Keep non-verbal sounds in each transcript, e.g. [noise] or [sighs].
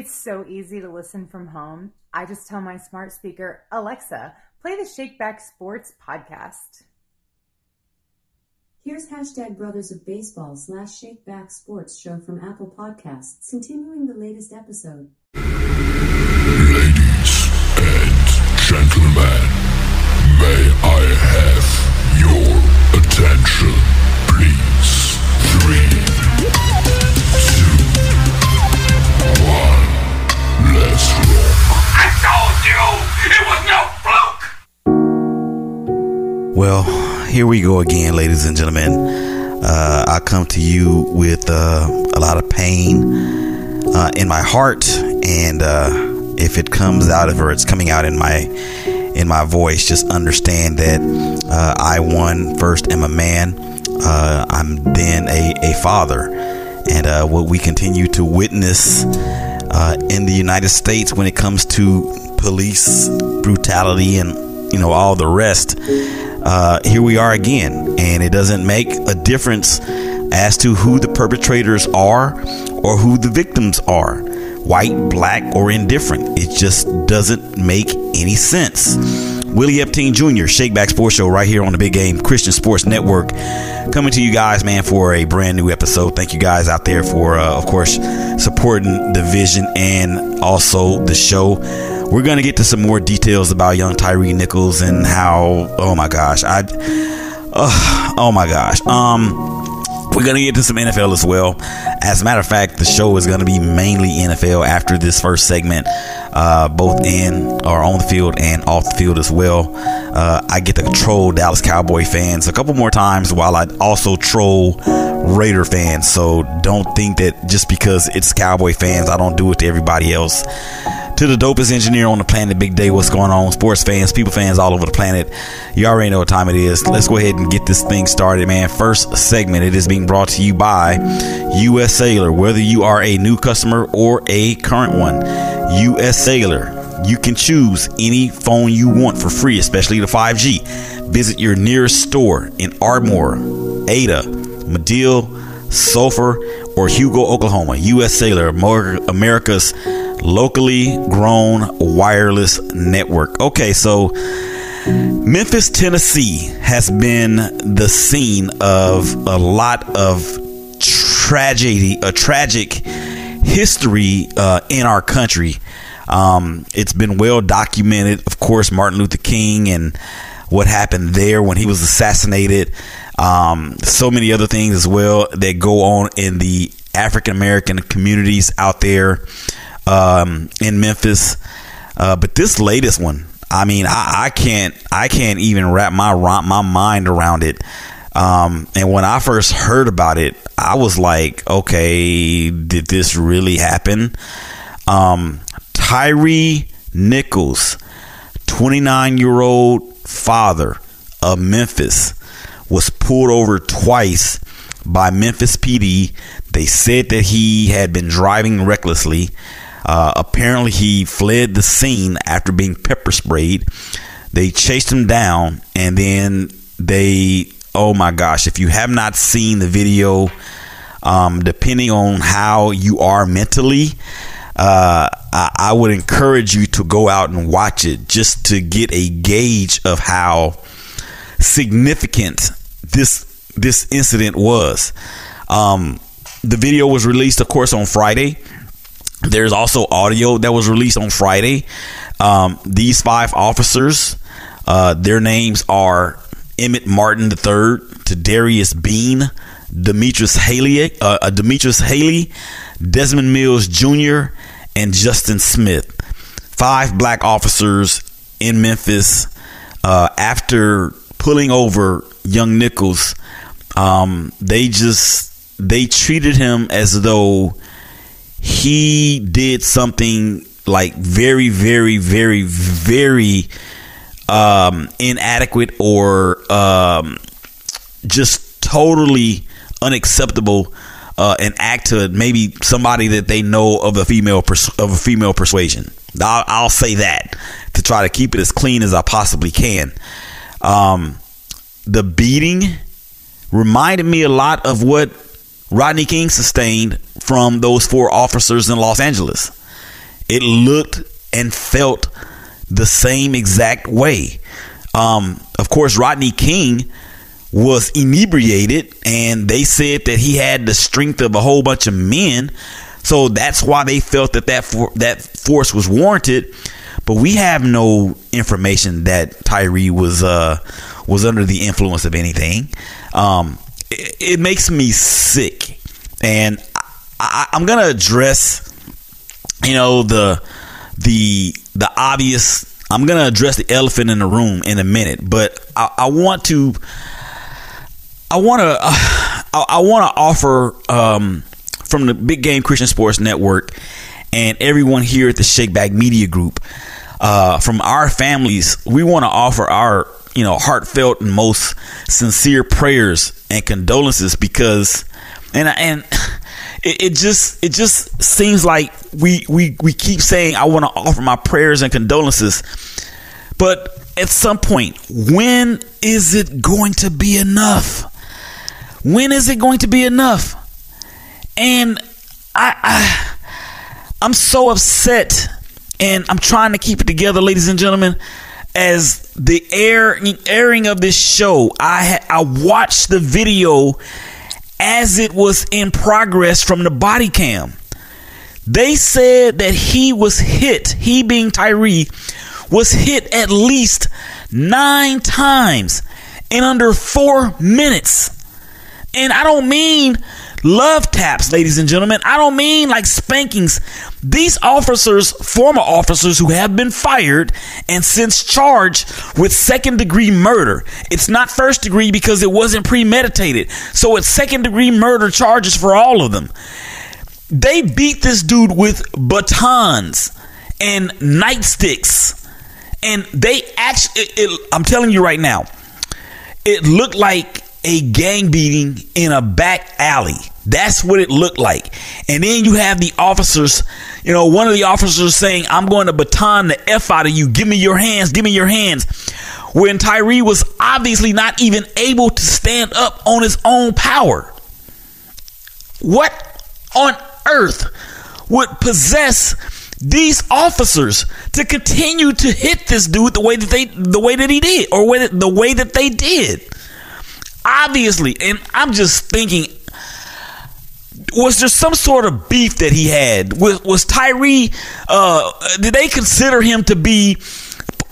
It's so easy to listen from home. I just tell my smart speaker, Alexa, play the Shakeback Sports podcast. Here's hashtag Brothers of Baseball slash Shakeback Sports show from Apple Podcasts, continuing the latest episode. Well, here we go again, ladies and gentlemen. Uh, I come to you with uh, a lot of pain uh, in my heart, and uh, if it comes out of or it's coming out in my in my voice, just understand that uh, I one first am a man. Uh, I'm then a, a father, and what we continue to witness in the United States when it comes to police brutality and you know all the rest uh, here we are again, and it doesn't make a difference as to who the perpetrators are or who the victims are white, black, or indifferent. It just doesn't make any sense. Willie Epting Jr., Shakeback Sports Show, right here on the Big Game Christian Sports Network. Coming to you guys, man, for a brand new episode. Thank you guys out there for, uh, of course, supporting the vision and also the show. We're going to get to some more details about young Tyre Nichols and how, oh my gosh, I, uh, oh my gosh. Um, we're going to get to some NFL as well. As a matter of fact, the show is going to be mainly NFL after this first segment, uh, both in or on the field and off the field as well. Uh, I get to troll Dallas Cowboy fans a couple more times while I also troll Raider fans. So don't think that just because it's Cowboy fans, I don't do it to everybody else to the dopest engineer on the planet, Big Day. What's going on? Sports fans, people fans all over the planet. You already know what time it is. Let's go ahead and get this thing started, man. First segment, it is being brought to you by US Cellular, Whether you are a new customer or a current one, US Cellular. You can choose any phone you want for free, especially the 5G. Visit your nearest store in Ardmore, Ada, Madill, Sulphur, or Hugo, Oklahoma. US Cellular, America's locally grown wireless network. Okay, so Memphis, Tennessee has been the scene of a lot of tragedy, a tragic history uh, in our country. Um, it's been well documented, of course, Martin Luther King and what happened there when he was assassinated. Um, so many other things as well that go on in the African American communities out there um, in Memphis. Uh, but this latest one, I mean, I, I, can't, I can't even wrap my my mind around it. Um, and when I first heard about it, I was like, okay, did this really happen? Um, Tyre Nichols, 29 year old father of Memphis, was pulled over twice by Memphis PD. They said that he had been driving recklessly. Uh, apparently, he fled the scene after being pepper sprayed. They chased him down, and then they, oh my gosh, if you have not seen the video, um, depending on how you are mentally, uh, I, I would encourage you to go out and watch it just to get a gauge of how significant this this incident was. Um, the video was released, of course, on Friday. There's also audio that was released on Friday. Um, these five officers, uh, their names are Emmitt Martin III, Tadarrius Bean, Demetrius Haley, uh, uh, Demetrius Haley, Desmond Mills Jr., and Justin Smith. Five black officers in Memphis uh, after pulling over young Nichols. Um, they just they treated him as though he did something like very, very, very, very um, inadequate or um, just totally unacceptable. Uh, an act to maybe somebody that they know of a female pers- of a female persuasion. I'll, I'll, say that to try to keep it as clean as I possibly can. Um, the beating reminded me a lot of what Rodney King sustained from those four officers in Los Angeles. it looked and felt the same exact way. Um, of course, Rodney King was inebriated, and they said that he had the strength of a whole bunch of men. So that's why they felt that that for, that force was warranted. But we have no information that Tyre was uh, was under the influence of anything. Um, it, it, makes me sick, and I, I'm gonna address, you know, the the the obvious. I'm gonna address the elephant in the room in a minute, but I, I want to. I want to. Uh, I, want to offer um, from the Big Game Christian Sports Network and everyone here at the Shakeback Media Group. Uh, from our families, we want to offer our you know heartfelt and most sincere prayers and condolences because and and [sighs] it, it, just it just seems like we we we keep saying I want to offer my prayers and condolences, but at some point, when is it going to be enough? When is it going to be enough? And I, I I'm so upset, and I'm trying to keep it together, ladies and gentlemen. As the air airing of this show, I I watched the video as it was in progress from the body cam. They said that he was hit, he being Tyre, was hit at least nine times in under four minutes. And I don't mean love taps, ladies and gentlemen. I don't mean like spankings. These officers, former officers who have been fired and since charged with second degree murder. It's not first degree because it wasn't premeditated. So it's second degree murder charges for all of them. They beat this dude with batons and nightsticks. And they actually, it, it, I'm telling you right now, it looked like a gang beating in a back alley. That's what it looked like. And then you have the officers, you know, one of the officers saying, I'm going to baton the F out of you. Give me your hands. Give me your hands. When Tyre was obviously not even able to stand up on his own power. What on earth would possess these officers to continue to hit this dude the way that they the way that he did or the way that they did? Obviously, and I'm just thinking was there some sort of beef that he had? Was, was Tyre, uh, did they consider him to be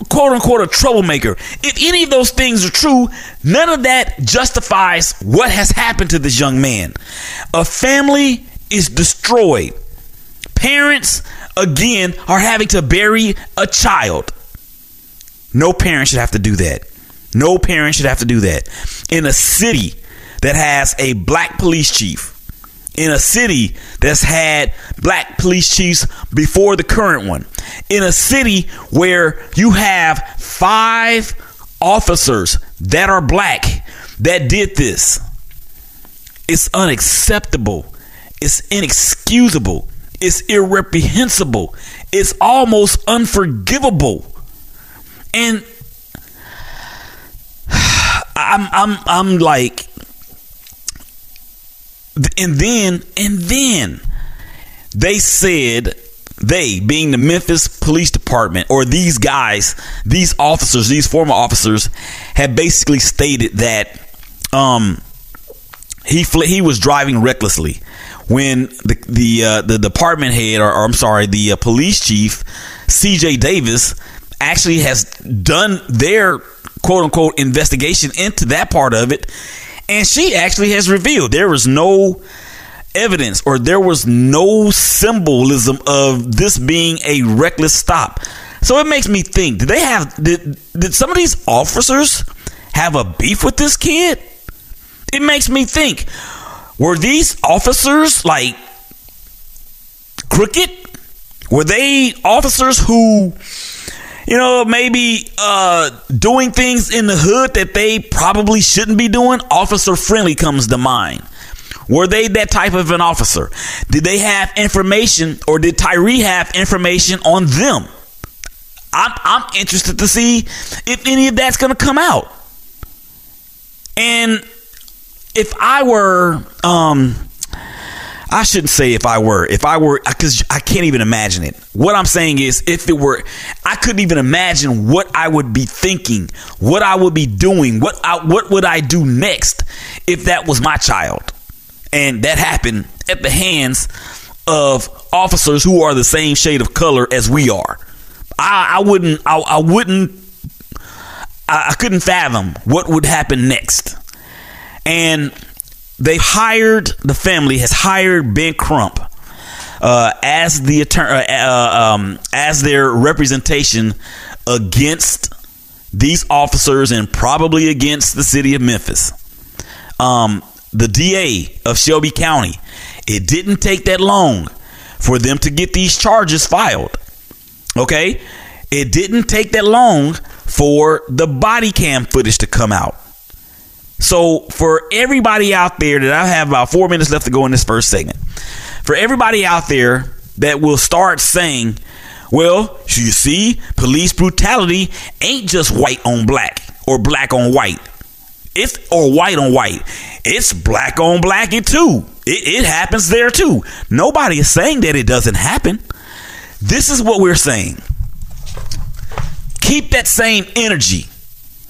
quote unquote a troublemaker? If any of those things are true, none of that justifies what has happened to this young man. A family is destroyed. Parents, again, are having to bury a child. No parent should have to do that. No parent should have to do that. In a city that has a black police chief, in a city that's had black police chiefs before the current one, in a city where you have five officers that are black that did this. It's unacceptable. It's inexcusable. It's irreprehensible. It's almost unforgivable. And I'm I'm I'm like and then, and then they said, they being the Memphis Police Department or these guys, these officers, these former officers, had basically stated that um, he fl- he was driving recklessly when the the uh, the department head or, or I'm sorry the uh, police chief C.J. Davis actually has done their quote unquote investigation into that part of it and she actually has revealed there was no evidence or there was no symbolism of this being a reckless stop. So it makes me think, did they have did, did some of these officers have a beef with this kid? It makes me think, were these officers like crooked? Were they officers who you know, maybe uh, doing things in the hood that they probably shouldn't be doing. Officer friendly comes to mind. Were they that type of an officer? Did they have information or did Tyre have information on them? I'm, I'm interested to see if any of that's going to come out. And if I were, um, I shouldn't say if I were. If I were, because I can't even imagine it. What I'm saying is, if it were, I couldn't even imagine what I would be thinking, what I would be doing, what I, what would I do next if that was my child, and that happened at the hands of officers who are the same shade of color as we are. I, I wouldn't. I, I wouldn't. I, I couldn't fathom what would happen next, and they've hired the family has hired Ben Crump uh, as the attorney uh, uh, um, as their representation against these officers and probably against the city of Memphis. Um, the DA of Shelby County. It didn't take that long for them to get these charges filed. Okay, it didn't take that long for the body cam footage to come out. So, for everybody out there that I have about four minutes left to go in this first segment, for everybody out there that will start saying, well, you see, police brutality ain't just white on black or black on white. It's or white on white. It's black on black it too. It, it happens there too. Nobody is saying that it doesn't happen. This is what we're saying. Keep that same energy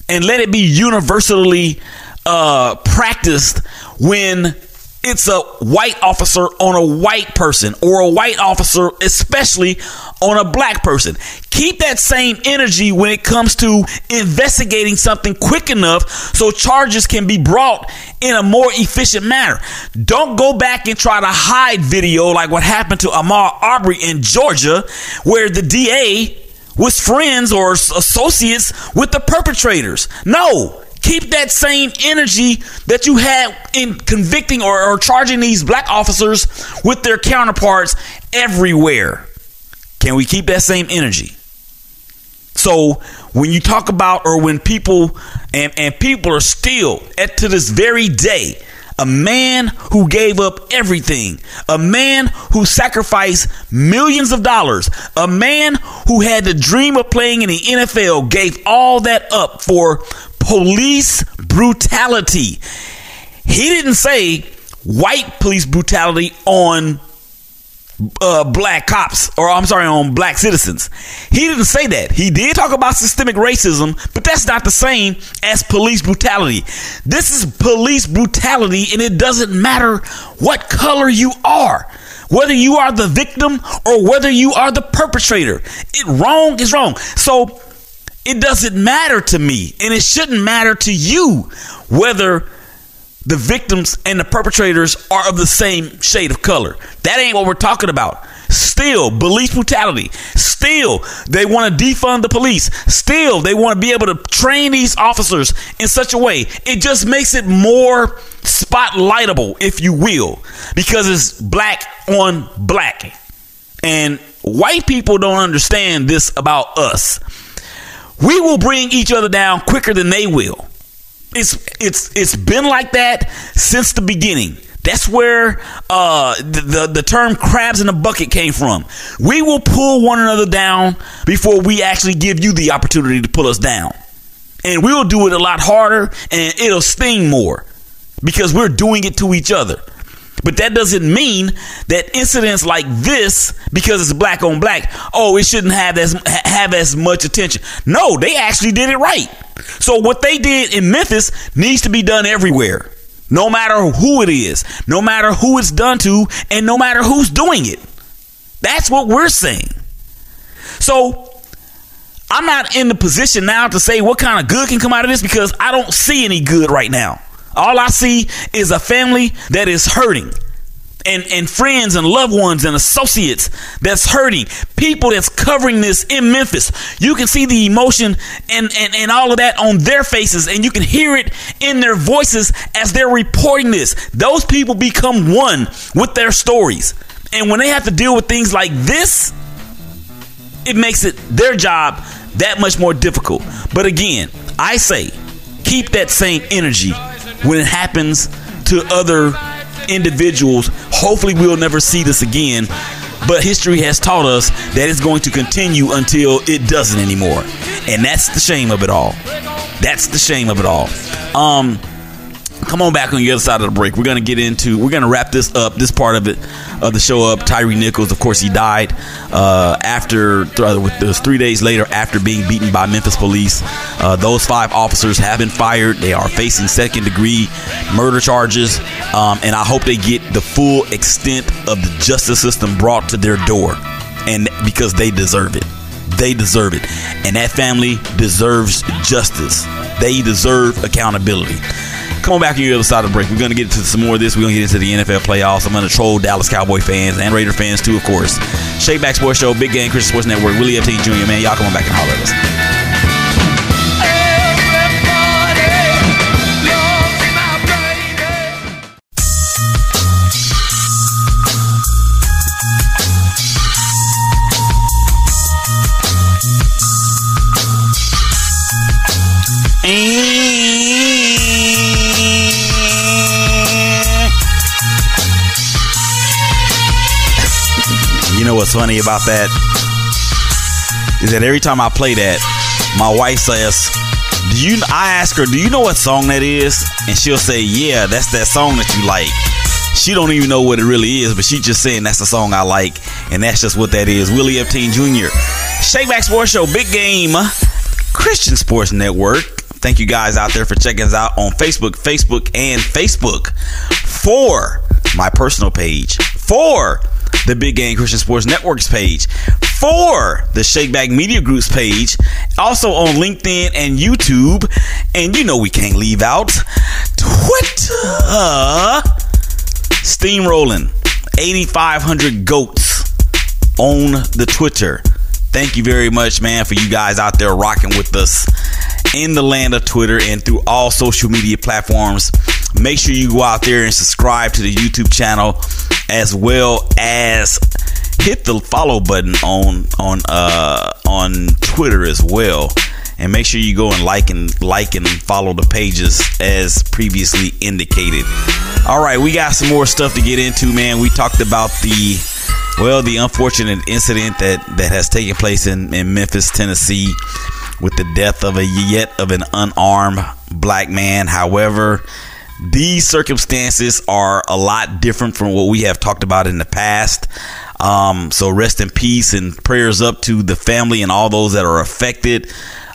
and let it be universally uh, practiced when it's a white officer on a white person or a white officer especially on a black person. Keep that same energy when it comes to investigating something quick enough so charges can be brought in a more efficient manner. Don't go back and try to hide video like what happened to Ahmaud Arbery in Georgia where the DA was friends or associates with the perpetrators. No keep that same energy that you had in convicting or, or, charging these black officers with their counterparts everywhere. Can we keep that same energy? So when you talk about or when people and, and people are still at to this very day a man who gave up everything, a man who sacrificed millions of dollars, a man who had the dream of playing in the NFL, gave all that up for police brutality. He didn't say white police brutality on uh, black cops, or I'm sorry, on black citizens. He didn't say that. He did talk about systemic racism, but that's not the same as police brutality. This is police brutality, and it doesn't matter what color you are. Whether you are the victim or whether you are the perpetrator, it wrong is wrong. So it doesn't matter to me, and it shouldn't matter to you whether the victims and the perpetrators are of the same shade of color. That ain't what we're talking about. Still, police brutality. Still, they want to defund the police. Still, they want to be able to train these officers in such a way. It just makes it more spotlightable, if you will, because it's black on black. And white people don't understand this about us. We will bring each other down quicker than they will. It's it's it's been like that since the beginning. That's where uh, the, the, the term crabs in a bucket came from. We will pull one another down before we actually give you the opportunity to pull us down, and we'll do it a lot harder and it'll sting more because we're doing it to each other. But that doesn't mean that incidents like this, because it's black on black, oh, it shouldn't have as have as much attention. No, they actually did it right. So what they did in Memphis needs to be done everywhere. No matter who it is, no matter who it's done to, and no matter who's doing it. That's what we're saying. So I'm not in the position now to say what kind of good can come out of this because I don't see any good right now. All I see is a family that is hurting. And, and friends and loved ones and associates that's hurting. People that's covering this in Memphis. You can see the emotion and, and, and all of that on their faces, and you can hear it in their voices as they're reporting this. Those people become one with their stories. And when they have to deal with things like this, it makes it their job that much more difficult. But again, I say keep that same energy when it happens to other individuals. Hopefully, we'll never see this again. But history has taught us that it's going to continue until it doesn't anymore. And that's the shame of it all. That's the shame of it all. Um, come on back on the other side of the break. We're gonna get into. We're gonna wrap this up. This part of it of the show up. Tyre Nichols, of course, he died uh, after uh, three days later after being beaten by Memphis police. Uh, those five officers have been fired. They are facing second degree murder charges, um, and I hope they get the full extent of the justice system brought to their door, and because they deserve it. They deserve it. And that family deserves justice. They deserve accountability. Come on back on the other side of the break. We're going to get into some more of this. We're going to get into the NFL playoffs. I'm going to troll Dallas Cowboy fans and Raider fans too, of course. Shakeback Sports Show, Big Game Christian Sports Network, Willie Epting Jr., man. Y'all come on back and holler at us. Funny about that? Is that every time I play that, my wife says, "Do you?" I ask her, "Do you know what song that is?" And she'll say, "Yeah, that's that song that you like." She don't even know what it really is, but she just saying that's the song I like, and that's just what that is. Willie Epting Jr. Shakeback Sports Show, Big Game, Christian Sports Network. Thank you guys out there for checking us out on Facebook, Facebook, and Facebook for my personal page, for the Big Game Christian Sports Network's page, for the Shakeback Media Group's page, also on LinkedIn and YouTube, and you know we can't leave out Twitter. Steamrolling 8,500 goats on the Twitter. Thank you very much, man, for you guys out there rocking with us in the land of Twitter and through all social media platforms. Make sure you go out there and subscribe to the YouTube channel as well as hit the follow button on on uh on Twitter as well. And make sure you go and like and like and follow the pages as previously indicated. All right, we got some more stuff to get into, man. We talked about the well, the unfortunate incident that that has taken place in, in Memphis, Tennessee, with the death of a yet of an unarmed black man. However, these circumstances are a lot different from what we have talked about in the past. Um, so rest in peace and prayers up to the family and all those that are affected.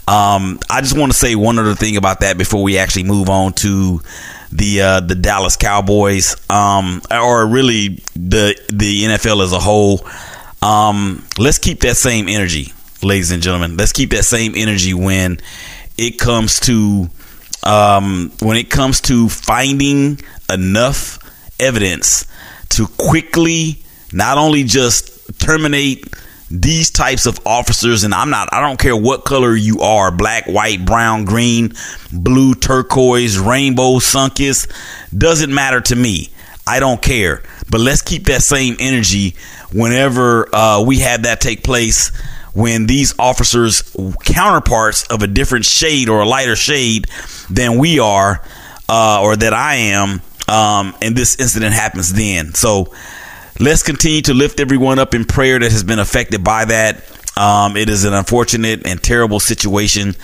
Um, I just want to say one other thing about that before we actually move on to the uh, the Dallas Cowboys, um, or really the the NFL as a whole. Um, let's keep that same energy, ladies and gentlemen. Let's keep that same energy when it comes to um, when it comes to finding enough evidence to quickly not only just terminate these types of officers and I'm not I don't care what color you are black white brown green blue turquoise rainbow sunkist doesn't matter to me. I don't care. But let's keep that same energy whenever uh, we have that take place when these officers counterparts of a different shade or a lighter shade than we are uh, or that I am um, and this incident happens then so let's continue to lift everyone up in prayer that has been affected by that. Um, it is an unfortunate and terrible situation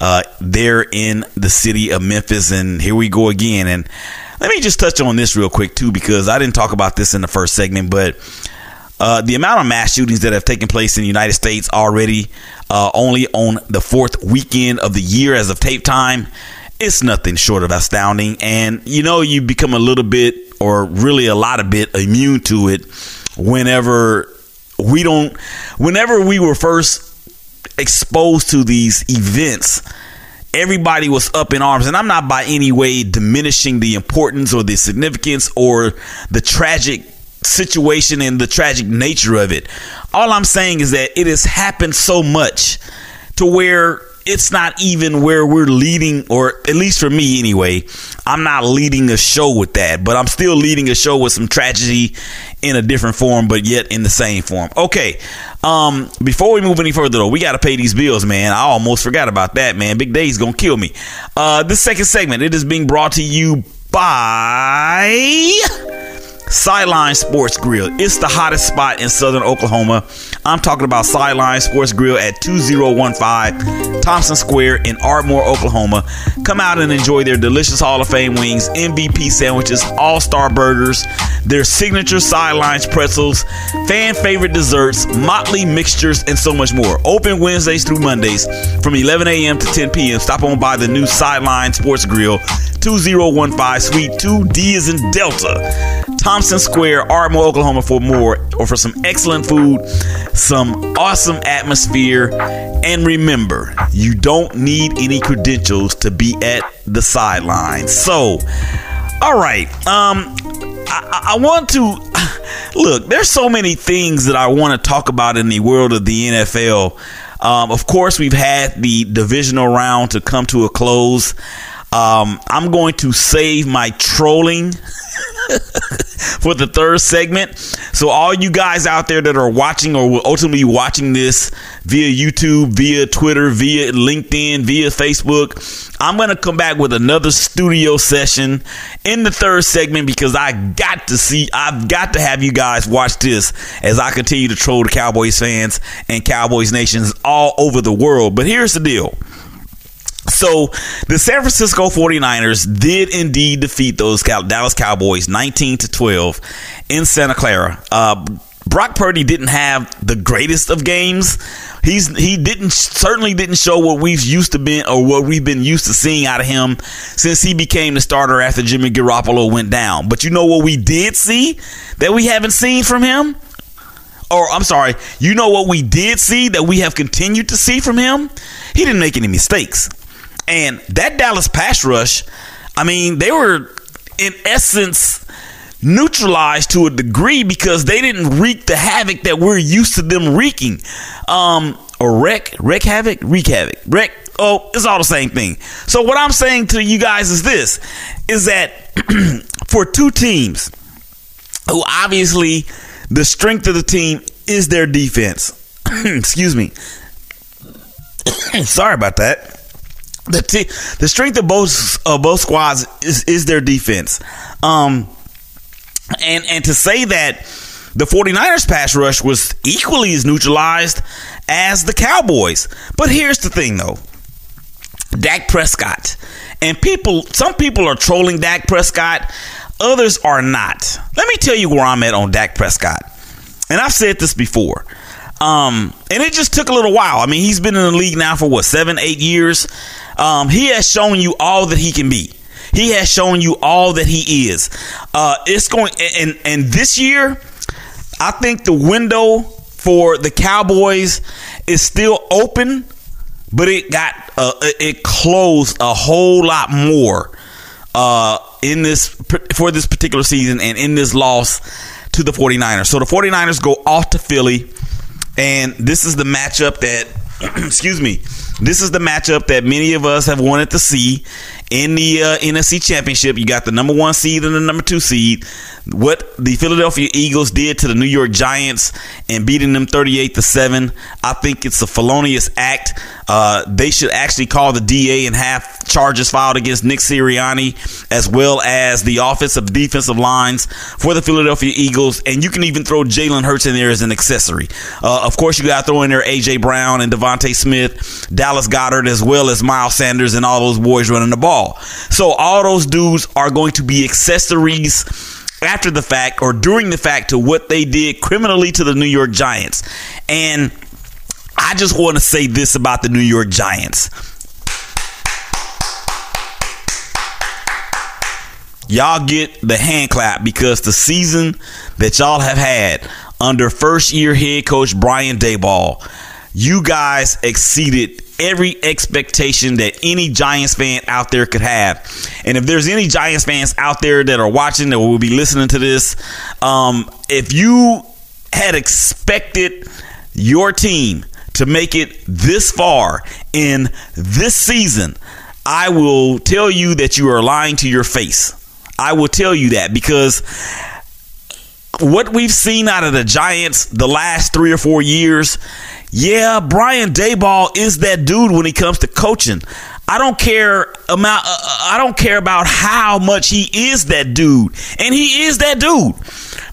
uh, there in the city of Memphis. And here we go again. And let me just touch on this real quick, too, because I didn't talk about this in the first segment, but uh, the amount of mass shootings that have taken place in the United States already, uh, only on the fourth weekend of the year as of tape time, it's nothing short of astounding. And you know, you become a little bit, or really a lot of bit, immune to it whenever we don't, whenever we were first exposed to these events. Everybody was up in arms, and I'm not by any way diminishing the importance or the significance or the tragic situation and the tragic nature of it. All I'm saying is that it has happened so much to where it's not even where we're leading, or at least for me anyway, I'm not leading a show with that, but I'm still leading a show with some tragedy in a different form, but yet in the same form. Okay. Um, before we move any further though, we got to pay these bills, man. I almost forgot about that, man. Big Day's gonna kill me. Uh, this second segment, it is being brought to you by Sideline Sports Grill. It's the hottest spot in southern Oklahoma. I'm talking about Sideline Sports Grill at 2015 Thompson Square in Ardmore, Oklahoma. Come out and enjoy their delicious Hall of Fame wings, MVP sandwiches, all star burgers, their signature Sidelines pretzels, fan favorite desserts, motley mixtures, and so much more. Open Wednesdays through Mondays from 11 a.m. to 10 p.m. Stop on by the new Sideline Sports Grill, 2015 Suite 2D is in Delta. Thompson Square, Ardmore, Oklahoma for more or for some excellent food, some awesome atmosphere, and remember, you don't need any credentials to be at the sidelines. So, all right, um, I, I want to [sighs] look. There's so many things that I want to talk about in the world of the NFL. Um, of course, we've had the divisional round to come to a close. Um, I'm going to save my trolling [laughs] [laughs] for the third segment. So, all you guys out there that are watching or will ultimately be watching this via YouTube, via Twitter, via LinkedIn, via Facebook, I'm going to come back with another studio session in the third segment because I got to see, I've got to have you guys watch this as I continue to troll the Cowboys fans and Cowboys nations all over the world. But here's the deal. So the San Francisco 49ers did indeed defeat those Dallas Cowboys 19 to 12 in Santa Clara. Uh, Brock Purdy didn't have the greatest of games. He's he didn't certainly didn't show what we've used to been or what we've been used to seeing out of him since he became the starter after Jimmy Garoppolo went down. But you know what we did see that we haven't seen from him? Or I'm sorry, you know what we did see that we have continued to see from him? He didn't make any mistakes. And that Dallas pass rush, I mean, they were in essence neutralized to a degree because they didn't wreak the havoc that we're used to them wreaking. Um, or wreck, wreck havoc, wreak havoc, wreck. Oh, it's all the same thing. So what I'm saying to you guys is this: is that [clears throat] for two teams who obviously the strength of the team is their defense. [clears throat] Excuse me. [coughs] Sorry about that the t- the strength of both of both squads is is their defense. Um, and and to say that the 49ers pass rush was equally as neutralized as the Cowboys. But here's the thing though. Dak Prescott. And people some people are trolling Dak Prescott, others are not. Let me tell you where I'm at on Dak Prescott. And I've said this before. Um, and it just took a little while. I mean, he's been in the league now for what, seven, eight years. Um, he has shown you all that he can be. He has shown you all that he is. Uh, it's going and and this year, I think the window for the Cowboys is still open, but it got uh, it closed a whole lot more uh, in this for this particular season and in this loss to the 49ers. So the 49ers go off to Philly and this is the matchup that [clears throat] excuse me this is the matchup that many of us have wanted to see in the uh, NFC Championship. You got the number one seed and the number two seed. What the Philadelphia Eagles did to the New York Giants and beating them 38 to 7, I think it's a felonious act. Uh, they should actually call the DA and have charges filed against Nick Sirianni as well as the Office of Defensive Lines for the Philadelphia Eagles. And you can even throw Jalen Hurts in there as an accessory. Uh, of course, you got to throw in there A.J. Brown and DeVonta Smith, Dallas Goedert, as well as Miles Sanders and all those boys running the ball. So all those dudes are going to be accessories after the fact or during the fact to what they did criminally to the New York Giants. And I just want to say this about the New York Giants. Y'all get the hand clap because the season that y'all have had under first year head coach Brian Daboll, you guys exceeded every expectation that any Giants fan out there could have. And if there's any Giants fans out there that are watching that will be listening to this, um, if you had expected your team to make it this far in this season, I will tell you that you are lying to your face. I will tell you that because what we've seen out of the Giants the last three or four years, yeah, Brian Daboll is that dude when he comes to coaching. I don't care about uh, I don't care about how much he is that dude, and he is that dude.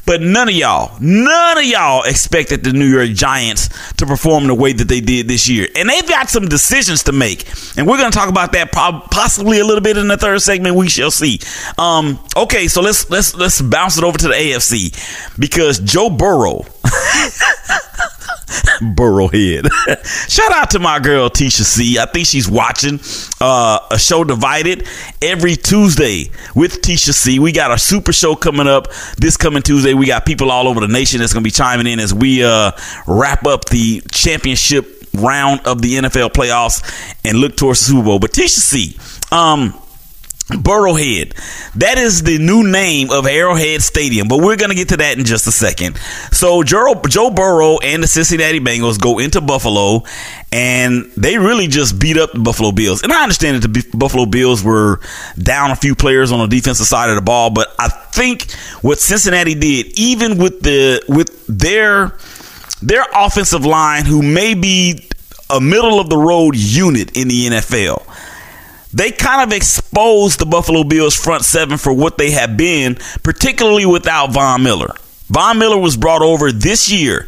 But none of y'all, none of y'all expected the New York Giants to perform the way that they did this year. And they've got some decisions to make. And we're going to talk about that possibly a little bit in the third segment. We shall see. Um, okay, so let's let's let's bounce it over to the AFC because Joe Burrow [laughs] [laughs] Burrowhead. [laughs] Shout out to my girl Tisha C. I think she's watching uh, a show divided every Tuesday with Tisha C. We got a super show coming up this coming Tuesday. We got people all over the nation that's going to be chiming in as we uh, wrap up the championship round of the NFL playoffs and look towards the Super Bowl. But Tisha C. Um, Burrowhead. That is the new name of Arrowhead Stadium, but we're going to get to that in just a second. So Joe, Joe Burrow and the Cincinnati Bengals go into Buffalo, and they really just beat up the Buffalo Bills. And I understand that the Buffalo Bills were down a few players on the defensive side of the ball, but I think what Cincinnati did, even with the with their their offensive line, who may be a middle of the road unit in the NFL they kind of exposed the Buffalo Bills front seven for what they have been, particularly without Von Miller. Von Miller was brought over this year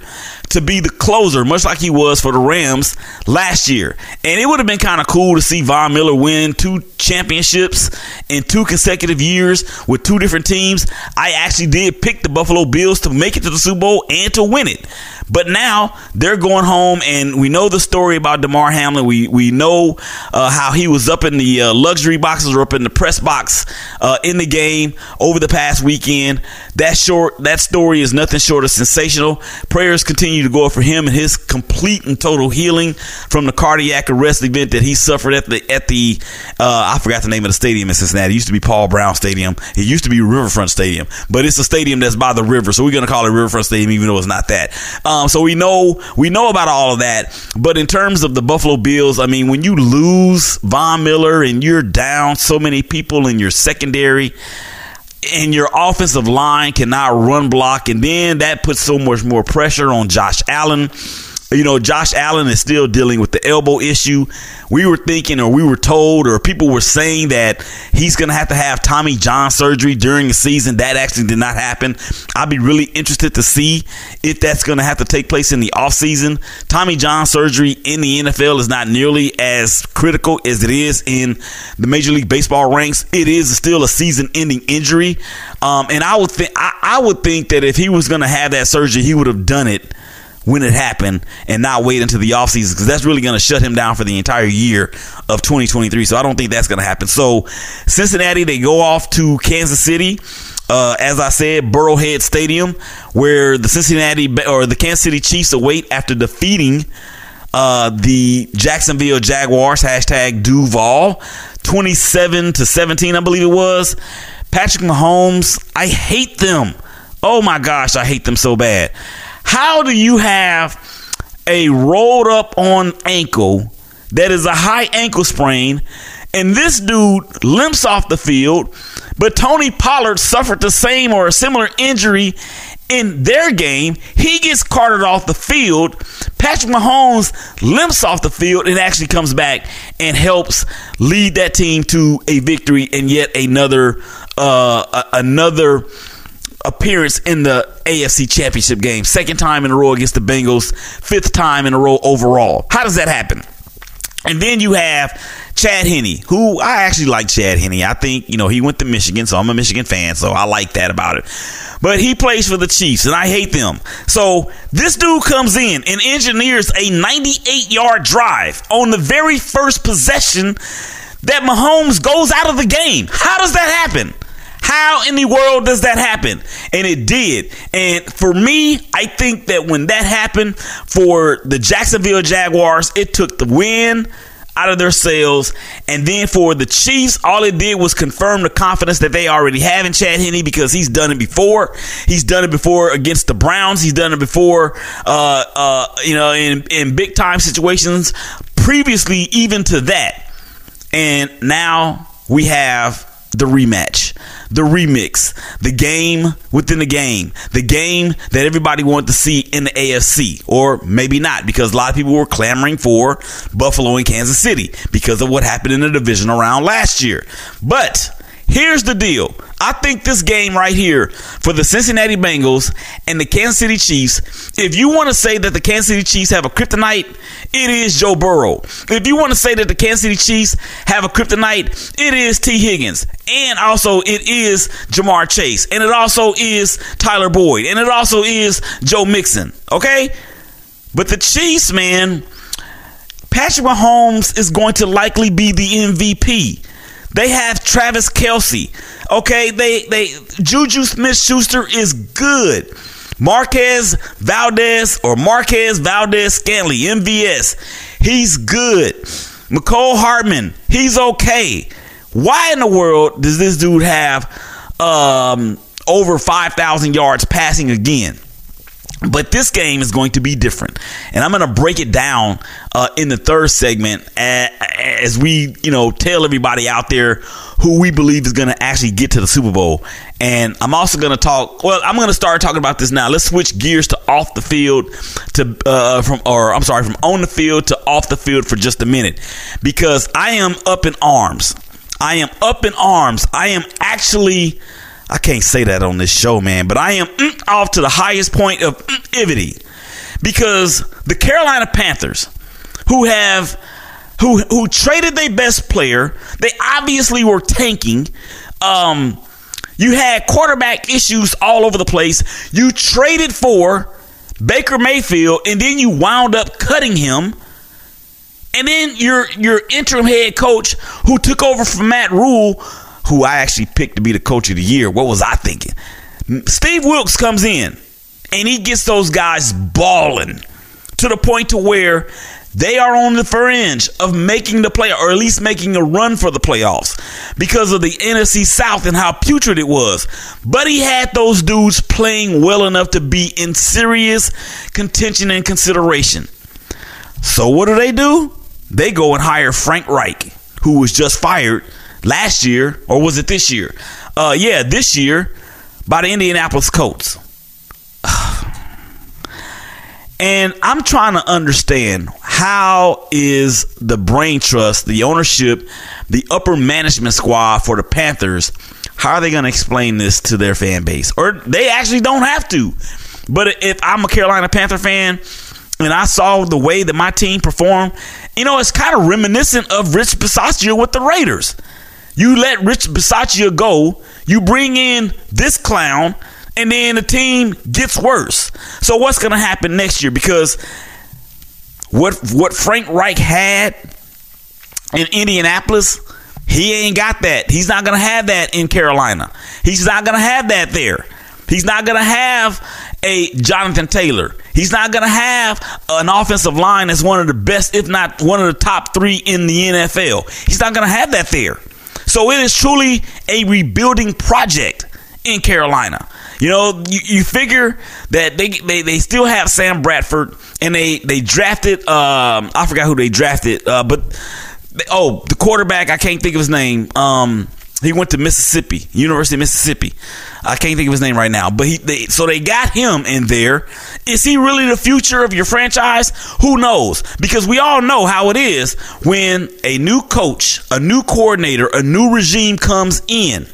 to be the closer, much like he was for the Rams last year. And it would have been kind of cool to see Von Miller win two championships in two consecutive years with two different teams. I actually did pick the Buffalo Bills to make it to the Super Bowl and to win it. But now they're going home, and we know the story about Damar Hamlin. We we know uh, how he was up in the uh, luxury boxes or up in the press box uh, in the game over the past weekend. That short that story is nothing short of sensational. Prayers continue to go for him and his complete and total healing from the cardiac arrest event that he suffered at the at the uh, I forgot the name of the stadium in Cincinnati. It used to be Paul Brown Stadium. It used to be Riverfront Stadium, but it's a stadium that's by the river, so we're gonna call it Riverfront Stadium, even though it's not that. Um, so we know we know about all of that. But in terms of the Buffalo Bills, I mean, when you lose Von Miller and you're down so many people in your secondary and your offensive line cannot run block, and then that puts so much more pressure on Josh Allen you know, Josh Allen is still dealing with the elbow issue. We were thinking, or we were told, or people were saying that he's going to have to have Tommy John surgery during the season. That actually did not happen. I'd be really interested to see if that's going to have to take place in the offseason. Tommy John surgery in the NFL is not nearly as critical as it is in the Major League Baseball ranks. It is still a season-ending injury, um, and I would think I, I would think that if he was going to have that surgery, he would have done it when it happened and not wait until the offseason because that's really going to shut him down for the entire year of 2023. So I don't think that's going to happen. So Cincinnati, they go off to Kansas City. Uh, as I said, Burrowhead Stadium, where the Cincinnati or the Kansas City Chiefs await after defeating uh, the Jacksonville Jaguars. Hashtag Duval, 27 to 17, I believe it was. Patrick Mahomes, I hate them. Oh my gosh, I hate them so bad. How do you have a rolled up on ankle that is a high ankle sprain and this dude limps off the field, but Tony Pollard suffered the same or a similar injury in their game. He gets carted off the field. Patrick Mahomes limps off the field and actually comes back and helps lead that team to a victory and yet another uh, another appearance in the AFC Championship game. Second time in a row against the Bengals, fifth time in a row overall. How does that happen? And then you have Chad Henne, who I actually like Chad Henne. I think, you know, he went to Michigan, so I'm a Michigan fan, so I like that about it. But he plays for the Chiefs, and I hate them. So this dude comes in and engineers a 98 yard drive on the very first possession that Mahomes goes out of the game. How does that happen? How in the world does that happen? And it did. And for me, I think that when that happened for the Jacksonville Jaguars, it took the win out of their sails. And then for the Chiefs, all it did was confirm the confidence that they already have in Chad Henne because he's done it before. He's done it before against the Browns. He's done it before, uh, uh, you know, in, in big time situations previously, even to that. And now we have the rematch, the remix, the game within the game, the game that everybody wanted to see in the AFC, or maybe not, because a lot of people were clamoring for Buffalo and Kansas City because of what happened in the division around last year. But Here's the deal. I think this game right here for the Cincinnati Bengals and the Kansas City Chiefs, if you want to say that the Kansas City Chiefs have a kryptonite, it is Joe Burrow. If you want to say that the Kansas City Chiefs have a kryptonite, it is Tee Higgins. And also it is Ja'Marr Chase. And it also is Tyler Boyd. And it also is Joe Mixon. Okay? But the Chiefs, man, Patrick Mahomes is going to likely be the MVP. They have Travis Kelce. Okay, they they Juju Smith Schuster is good. Marquez Valdes or Marquez Valdes Scantling, MVS, he's good. Mecole Hardman, he's okay. Why in the world does this dude have um, over 5,000 yards passing again? But this game is going to be different, and I'm going to break it down uh, in the third segment as we, you know, tell everybody out there who we believe is going to actually get to the Super Bowl. And I'm also going to talk. Well, I'm going to start talking about this now. Let's switch gears to off the field to uh, from, or I'm sorry, from on the field to off the field for just a minute, because I am up in arms. I am up in arms. I am actually I can't say that on this show, man, but I am mm, off to the highest point of ivity because the Carolina Panthers, who have who who traded their best player, they obviously were tanking. Um, you had quarterback issues all over the place. You traded for Baker Mayfield, and then you wound up cutting him. And then your your interim head coach, who took over from Matt Rhule, who I actually picked to be the coach of the year. What was I thinking? Steve Wilks comes in and he gets those guys balling to the point to where they are on the fringe of making the play or at least making a run for the playoffs because of the NFC South and how putrid it was. But he had those dudes playing well enough to be in serious contention and consideration. So what do they do? They go and hire Frank Reich, who was just fired last year, or was it this year? Uh, yeah, this year by the Indianapolis Colts. [sighs] And I'm trying to understand how is the brain trust, the ownership, the upper management squad for the Panthers, how are they going to explain this to their fan base? Or they actually don't have to. But if I'm a Carolina Panther fan and I saw the way that my team performed, you know, it's kind of reminiscent of Rich Bisaccia with the Raiders. You let Rich Bisaccia go, you bring in this clown, and then the team gets worse. So what's going to happen next year? Because what what Frank Reich had in Indianapolis, he ain't got that. He's not going to have that in Carolina. He's not going to have that there. He's not going to have a Jonathan Taylor. He's not going to have an offensive line that's one of the best, if not one of the top three in the NFL. He's not going to have that there. So it is truly a rebuilding project in Carolina. You know, you, you figure that they, they they still have Sam Bradford and they they drafted um I forgot who they drafted uh but they, oh the quarterback I can't think of his name um he went to Mississippi University of Mississippi. I can't think of his name right now but he they, so they got him in there. Is he really the future of your franchise? Who knows? Because we all know how it is when a new coach a new coordinator a new regime comes in.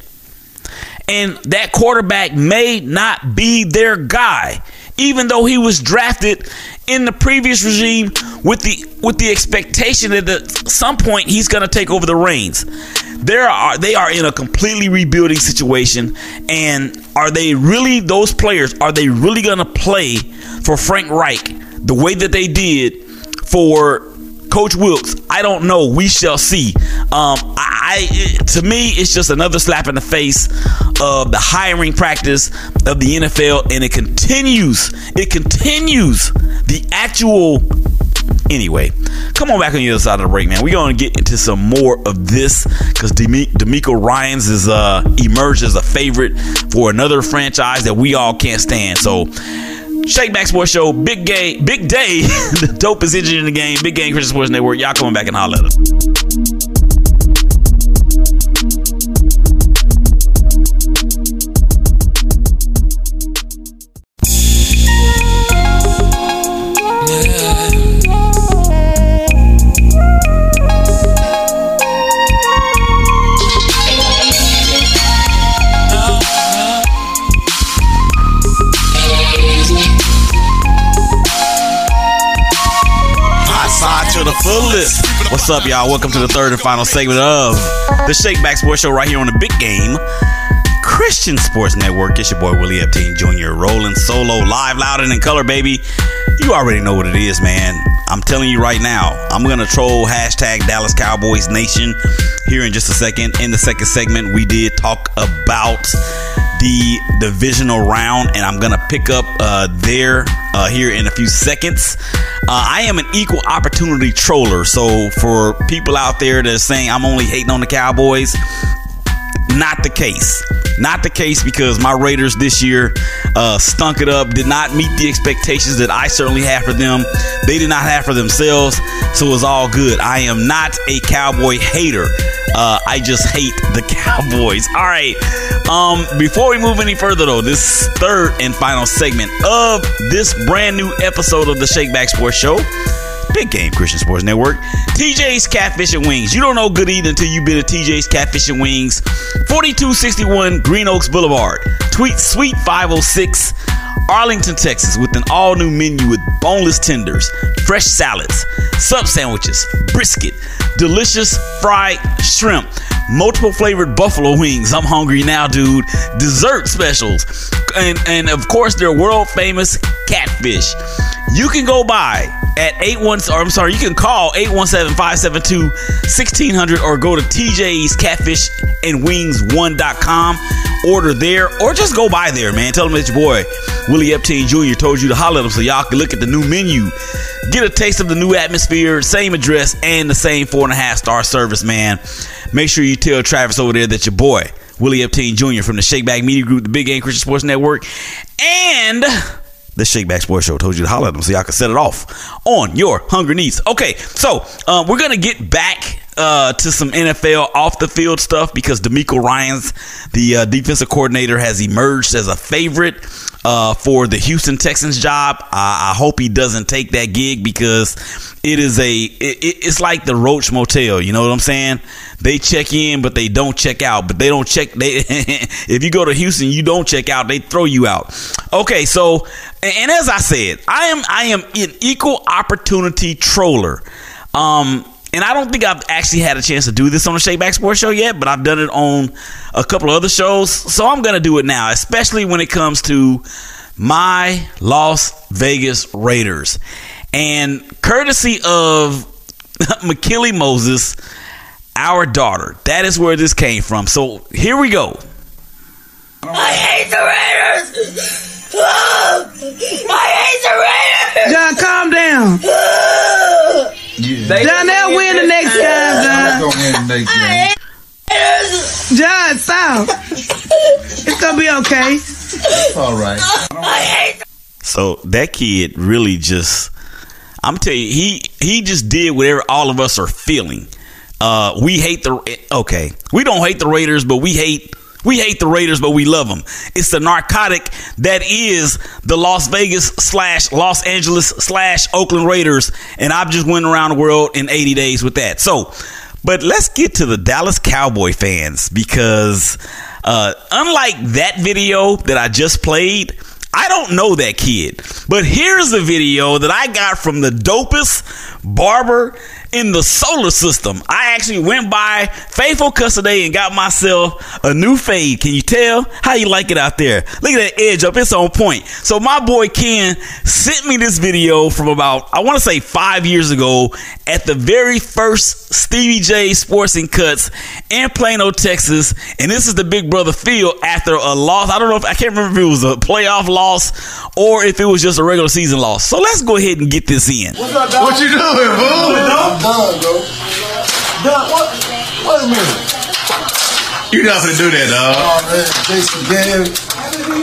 And that quarterback may not be their guy even though he was drafted in the previous regime with the with the expectation that at some point he's going to take over the reins. There are they are in a completely rebuilding situation and are they really those players are they really going to play for Frank Reich the way that they did for Coach Wilks, I don't know. We shall see. Um, I, I to me, it's just another slap in the face of the hiring practice of the NFL, and it continues. It continues the actual. Anyway, come on back on the other side of the break, man. We're gonna get into some more of this because DeMeco Ryans is uh emerged as a favorite for another franchise that we all can't stand. So Shake Back Sports Show, Big Gay, Big Day, [laughs] the dopest engine in the game, Big Game Christian Sports Network. Y'all coming back and holler at us. What's up, y'all? Welcome to the third and final segment of the Shake Back Sports Show right here on the Big Game Christian Sports Network. It's your boy Willie Epting Jr. rolling solo, live, loud, and in color, baby. You already know what it is, man. I'm telling you right now, I'm gonna troll hashtag Dallas Cowboys Nation here in just a second. In the second segment, we did talk about the divisional round, and I'm gonna pick up uh, there uh, here in a few seconds. Uh, I am an equal opportunity troller, so for people out there that are saying I'm only hating on the Cowboys, not the case. Not the case because my Raiders this year uh, stunk it up, did not meet the expectations that I certainly had for them. They did not have for themselves, so it was all good. I am not a Cowboy hater. Uh, I just hate the Cowboys. All right. Um, before we move any further, though, this third and final segment of this brand new episode of the Shake Back Sports Show. Big Game Christian Sports Network. TJ's Catfish and Wings. You don't know good eating until you've been to TJ's Catfish and Wings, 4261 Green Oaks Boulevard. Tweet Sweet 506, Arlington, Texas, with an all new menu with boneless tenders, fresh salads, sub sandwiches, brisket, delicious fried shrimp, multiple flavored buffalo wings. I'm hungry now, dude. Dessert specials, and, and of course, their world famous catfish. You can go by at 81 or I'm sorry, you can call 817-572-1600 or go to TJ's Catfish and Wings 1.com. Order there or just go by there, man. Tell them that your boy Willie Epting Jr. told you to holler at them so y'all can look at the new menu. Get a taste of the new atmosphere, same address, and the same four and a half star service, man. Make sure you tell Travis over there that your boy, Willie Epting Jr. from the Shakeback Media Group, the Big Game Christian Sports Network, and the Shake Back Sports Show told you to holler at them so y'all can set it off on your hunger needs. Okay, so uh, we're gonna get back uh, to some NFL off the field stuff because DeMeco Ryan's the uh, defensive coordinator has emerged as a favorite uh, for the Houston Texans job. I, I hope he doesn't take that gig because it is a it, it's like the Roach Motel. You know what I'm saying? They check in, but they don't check out. But they don't check. They [laughs] if you go to Houston, you don't check out. They throw you out. Okay, so and as I said, I am I am an equal opportunity troller. Um, and I don't think I've actually had a chance to do this on the Shake Back Sports Show yet, but I've done it on a couple of other shows. So I'm going to do it now, especially when it comes to my Las Vegas Raiders. And courtesy of [laughs] McKilly Moses, our daughter, that is where this came from. So here we go. I hate the Raiders! [laughs] I hate the Raiders! John, calm down. [laughs] John, they'll win the next time, John. gonna win the next game. John, stop. It's gonna be okay. It's All right. So that kid really just I'm telling you, he he just did whatever all of us are feeling. Uh, we hate the okay. We don't hate the Raiders, but we hate we hate the Raiders, but we love them. It's the narcotic that is the Las Vegas slash Los Angeles slash Oakland Raiders, and I've just went around the world in 80 days with that. So, but let's get to the Dallas Cowboy fans because uh, unlike that video that I just played. I don't know that kid, but here's a video that I got from the dopest barber in the solar system. I actually went by Faithful Custody and got myself a new fade. Can you tell how you like it out there? Look at that edge up; it's on point. So my boy Ken sent me this video from about I want to say five years ago at the very first Stevie J Sports and Cuts in Plano, Texas, and this is the Big Brother feel after a loss. I don't know if I can't remember if it was a playoff loss or if it was just a regular season loss. So let's go ahead and get this in. Up, What you doing, boo? I'm done, bro. Done? What? Wait a minute. You not gonna do that, dog. Oh, man. Jason Garrett,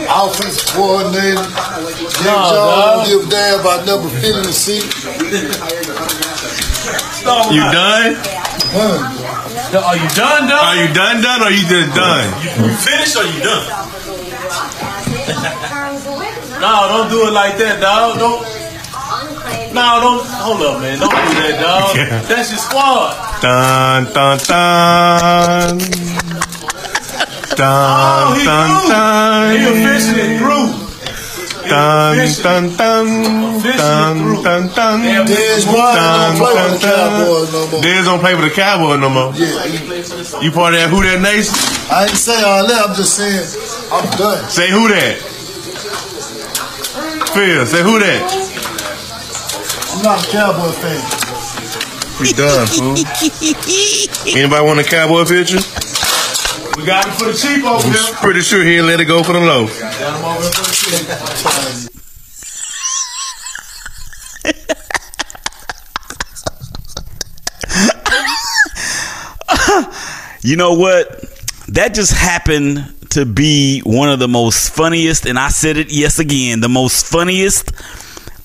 offensive coordinator. Jim No, Jones don't give a damn about number 50 the seat. You done? Huh. Are you done, done? Are you done, done, or you just done? You finished or you done? [laughs] no, don't do it like that, dog. Don't. No, don't. Hold up, man. Don't do that, dog. [laughs] Yeah. That's your squad. Dun, dun, dun. Dun, Oh, he dun, threw. dun. He officially threw. He dun, dun, dun, dun, dun, dun. Dez Bryant don't play with the Cowboys no more. Dez don't play for the Cowboys no more. Yeah. You part of that Who That Nation? I ain't say all that. I'm just saying I'm done. Say Who That. Phil, say Who That. I'm not a Cowboy fan. We done, fool. Anybody want a cowboy picture? We got it for the cheap over I'm there. pretty sure he'll let it go for the low. Got him over for the cheap. [laughs] You know what? That just happened to be one of the most funniest, and I said it yes again, the most funniest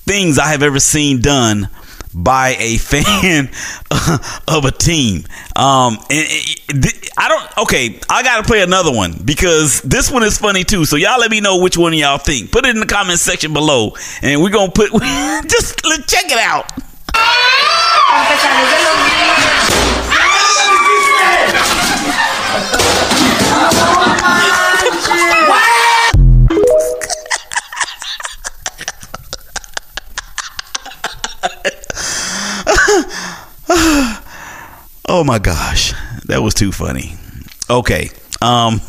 things I have ever seen done by a [laughs] fan of a team. Um, and, and- I don't. Okay, I got to play another one because this one is funny too. So y'all let me know which one of y'all think. Put it in the comment section below, and we're gonna put [laughs] just let's check it out. [laughs] Oh my gosh, that was too funny. Okay. Um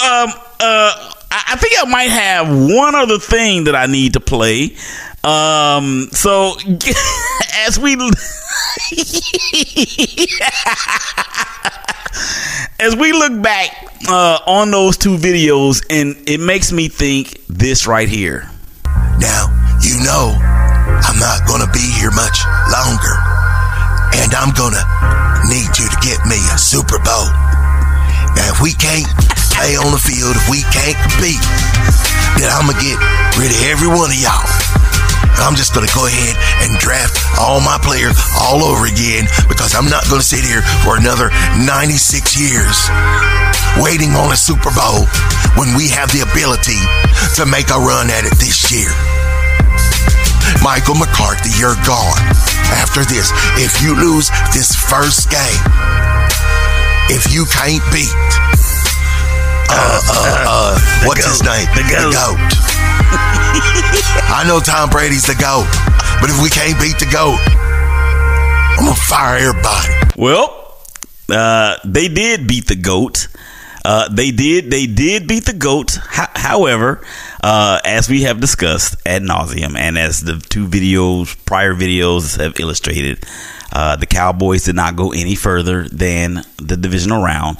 um uh I think I might have one other thing that I need to play. Um so [laughs] as we [laughs] as we look back uh, on those two videos and it makes me think this right here. Now, you know, I'm not gonna be here much longer. And I'm gonna need you to get me a Super Bowl. Now, if we can't play on the field, if we can't compete, then I'm gonna get rid of every one of y'all. I'm just gonna go ahead and draft all my players all over again because I'm not gonna sit here for another 96 years waiting on a Super Bowl when we have the ability to make a run at it this year. Michael McCarthy, you're gone. After this, if you lose this first game, if you can't beat, uh, uh, uh, [laughs] what's his name? The goat. [laughs] [laughs] I know Tom Brady's the GOAT, but if we can't beat the GOAT, I'm gonna fire everybody. Well, uh, they did beat the goat. Uh, they did. They did beat the goat. Ho- however, uh, as we have discussed ad nauseum, and as the two videos, prior videos have illustrated, uh, the Cowboys did not go any further than the divisional round.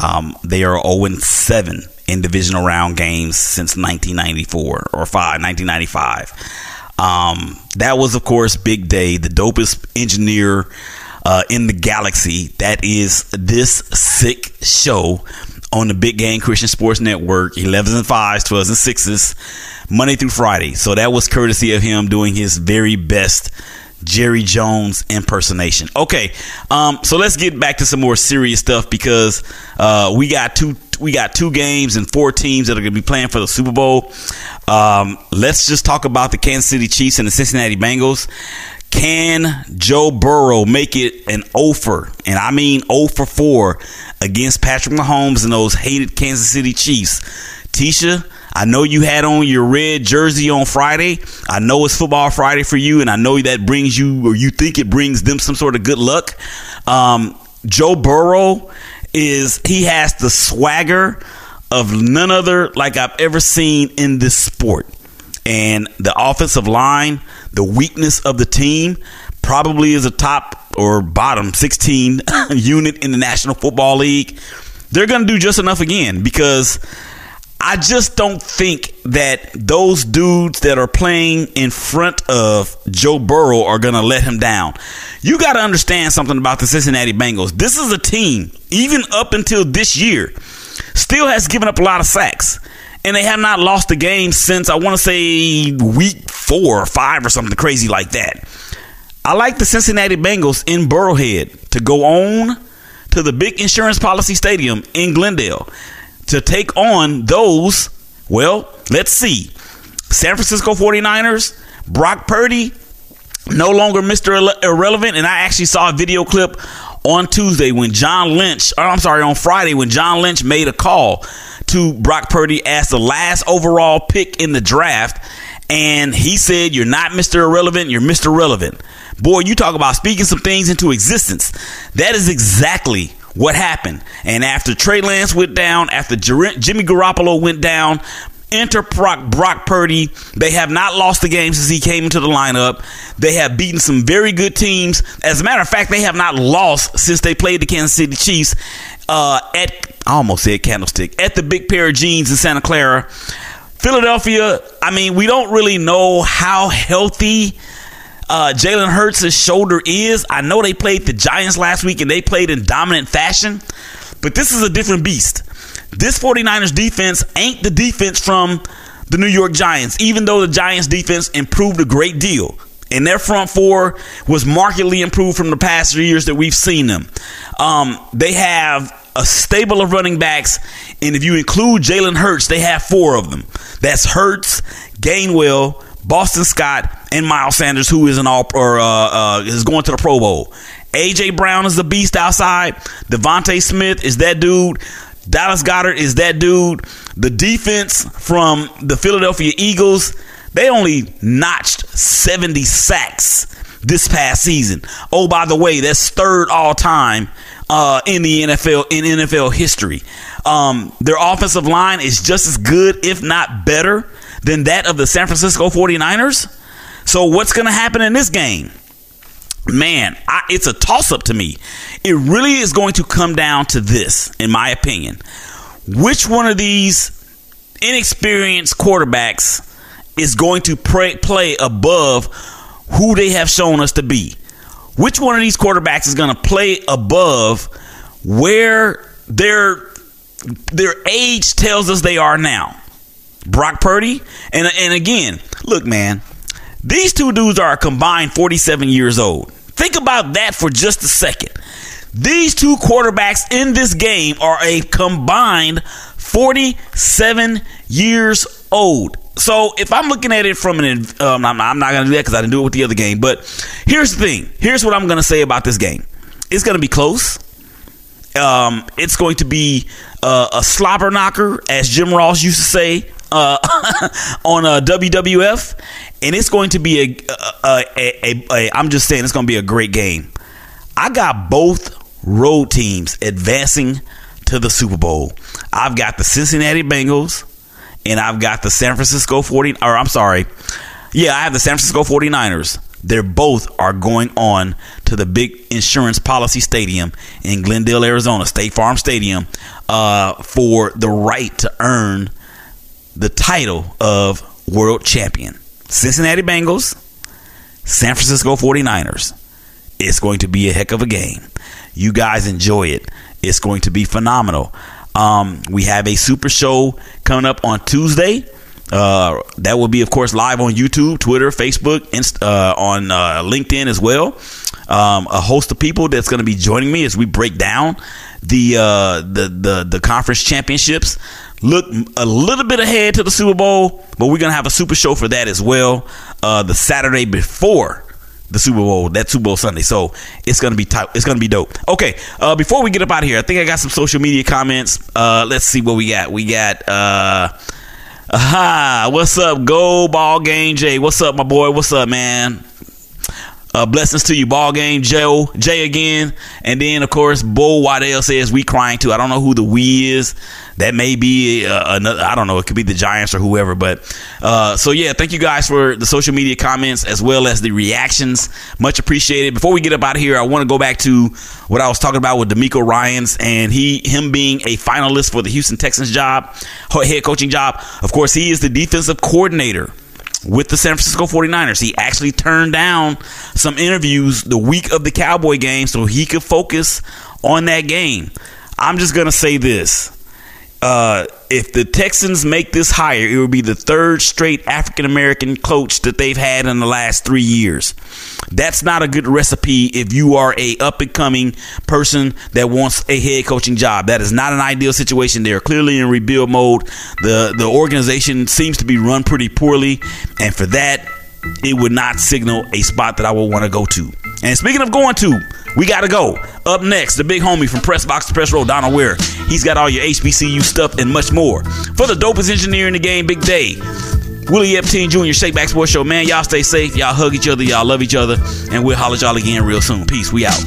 Um, they are 0 7 in divisional round games since 1994 or five, 1995. Um, that was, of course, Big Day, the dopest engineer uh, in the galaxy. That is this sick show on the Big Game Christian Sports Network, 11s and 5s, 12s and 6s, Monday through Friday. So that was courtesy of him doing his very best Jerry Jones impersonation. Okay, um, so let's get back to some more serious stuff because uh, we got two we got two games and four teams that are going to be playing for the Super Bowl. Um, let's just talk about the Kansas City Chiefs and the Cincinnati Bengals. Can Joe Burrow make it an 0 for, and I mean 0 for 4 against Patrick Mahomes and those hated Kansas City Chiefs? Tisha, I know you had on your red jersey on Friday. I know it's football Friday for you, and I know that brings you, or you think it brings them some sort of good luck. Um, Joe Burrow is, he has the swagger of none other like I've ever seen in this sport. And the offensive line, the weakness of the team, probably is a top or bottom 16 [laughs] unit in the National Football League. They're going to do just enough again because I just don't think that those dudes that are playing in front of Joe Burrow are going to let him down. You got to understand something about the Cincinnati Bengals. This is a team, even up until this year, still has given up a lot of sacks. And they have not lost a game since I want to say week four or five or something crazy like that. I like the Cincinnati Bengals in Burrowhead to go on to the big insurance policy stadium in Glendale to take on those, well, let's see. San Francisco 49ers, Brock Purdy, no longer Mr. Irre- Irrelevant. And I actually saw a video clip on Tuesday when John Lynch, or I'm sorry, on Friday when John Lynch made a call to Brock Purdy as the last overall pick in the draft. And he said, You're not Mr. Irrelevant, you're Mr. Relevant. Boy, you talk about speaking some things into existence. That is exactly what happened. And after Trey Lance went down, after Jer- Jimmy Garoppolo went down, enter Brock, Brock Purdy. They have not lost the game since he came into the lineup. They have beaten some very good teams. As a matter of fact, they have not lost since they played the Kansas City Chiefs uh, at, I almost said Candlestick, at the Big Pair of Jeans in Santa Clara. Philadelphia, I mean, we don't really know how healthy uh, Jalen Hurts' shoulder is. I know they played the Giants last week and they played in dominant fashion, but this is a different beast. This 49ers defense ain't the defense from the New York Giants, even though the Giants defense improved a great deal. And their front four was markedly improved from the past years that we've seen them. Um, they have a stable of running backs, and if you include Jalen Hurts, they have four of them. That's Hurts, Gainwell, Boston Scott, and Miles Sanders, who is an all or uh, uh, is going to the Pro Bowl. AJ Brown is the beast outside. DeVonta Smith is that dude. Dallas Goedert is that dude. The defense from the Philadelphia Eagles, they only notched 70 sacks this past season. Oh, by the way, that's third all time uh, in the NFL in NFL history. Um, their offensive line is just as good, if not better, than that of the San Francisco 49ers. So, what's going to happen in this game? Man, I, it's a toss up to me. It really is going to come down to this, in my opinion. Which one of these inexperienced quarterbacks is going to pray, play above who they have shown us to be? Which one of these quarterbacks is going to play above where their their age tells us they are now? Brock Purdy, and and again, look, man, these two dudes are a combined 47 years old. Think about that for just a second. These two quarterbacks in this game are a combined 47 years old. So if I'm looking at it from an, um, I'm, I'm, not going to do that because I didn't do it with the other game. But here's the thing. Here's what I'm going to say about this game. It's going to be close. Um, it's going to be uh, a slobber knocker, as Jim Ross used to say uh, [laughs] on uh, WWF, and it's going to be a. I'm just saying, it's going to be a great game. I got both road teams advancing to the Super Bowl. I've got the Cincinnati Bengals and I've got the San Francisco 40 or I'm sorry. Yeah, I have the San Francisco 49ers. They're both are going on to the big insurance policy stadium in Glendale, Arizona, State Farm Stadium, uh, for the right to earn the title of world champion. Cincinnati Bengals, San Francisco 49ers. It's going to be a heck of a game. You guys enjoy it. It's going to be phenomenal. Um, we have a super show coming up on Tuesday. Uh, that will be, of course, live on YouTube, Twitter, Facebook, Inst- uh, on uh, LinkedIn as well. Um, a host of people that's going to be joining me as we break down the uh, the the the conference championships. Look a little bit ahead to the Super Bowl, but we're gonna have a super show for that as well. Uh, the Saturday before the Super Bowl, that Super Bowl Sunday. So it's gonna be type, it's gonna be dope. Okay, uh, before we get up out of here, I think I got some social media comments. Uh, let's see what we got. We got uh, aha, what's up, Go Ball Game Jay? What's up, my boy? What's up, man? Uh, blessings to you, ball game Joe Jay again, and then of course Bo Waddell says we crying too. I don't know who the we is. That may be uh, another. I don't know. It could be the Giants or whoever. But uh, so yeah, thank you guys for the social media comments as well as the reactions. Much appreciated. Before we get up out of here, I want to go back to what I was talking about with DeMeco Ryans and he him being a finalist for the Houston Texans job, head coaching job. Of course, he is the defensive coordinator with the San Francisco 49ers. He actually turned down some interviews the week of the Cowboy game so he could focus on that game. I'm just going to say this. Uh, if the Texans make this hire, it will be the third straight African American coach that they've had in the last three years. That's not a good recipe if you are a up and coming person that wants a head coaching job. That is not an ideal situation. They are clearly in rebuild mode. the The organization seems to be run pretty poorly, and for that, it would not signal a spot that I would want to go to. And speaking of going to, We gotta go. Up next, the big homie from Press Box to Press Road, Donald Ware. He's got all your HBCU stuff and much more. For the dopest engineer in the game, Big Day. Willie Epting Jr. Shake Back Sports Show. Man, y'all stay safe. Y'all hug each other. Y'all love each other. And we'll holler y'all again real soon. Peace. We out.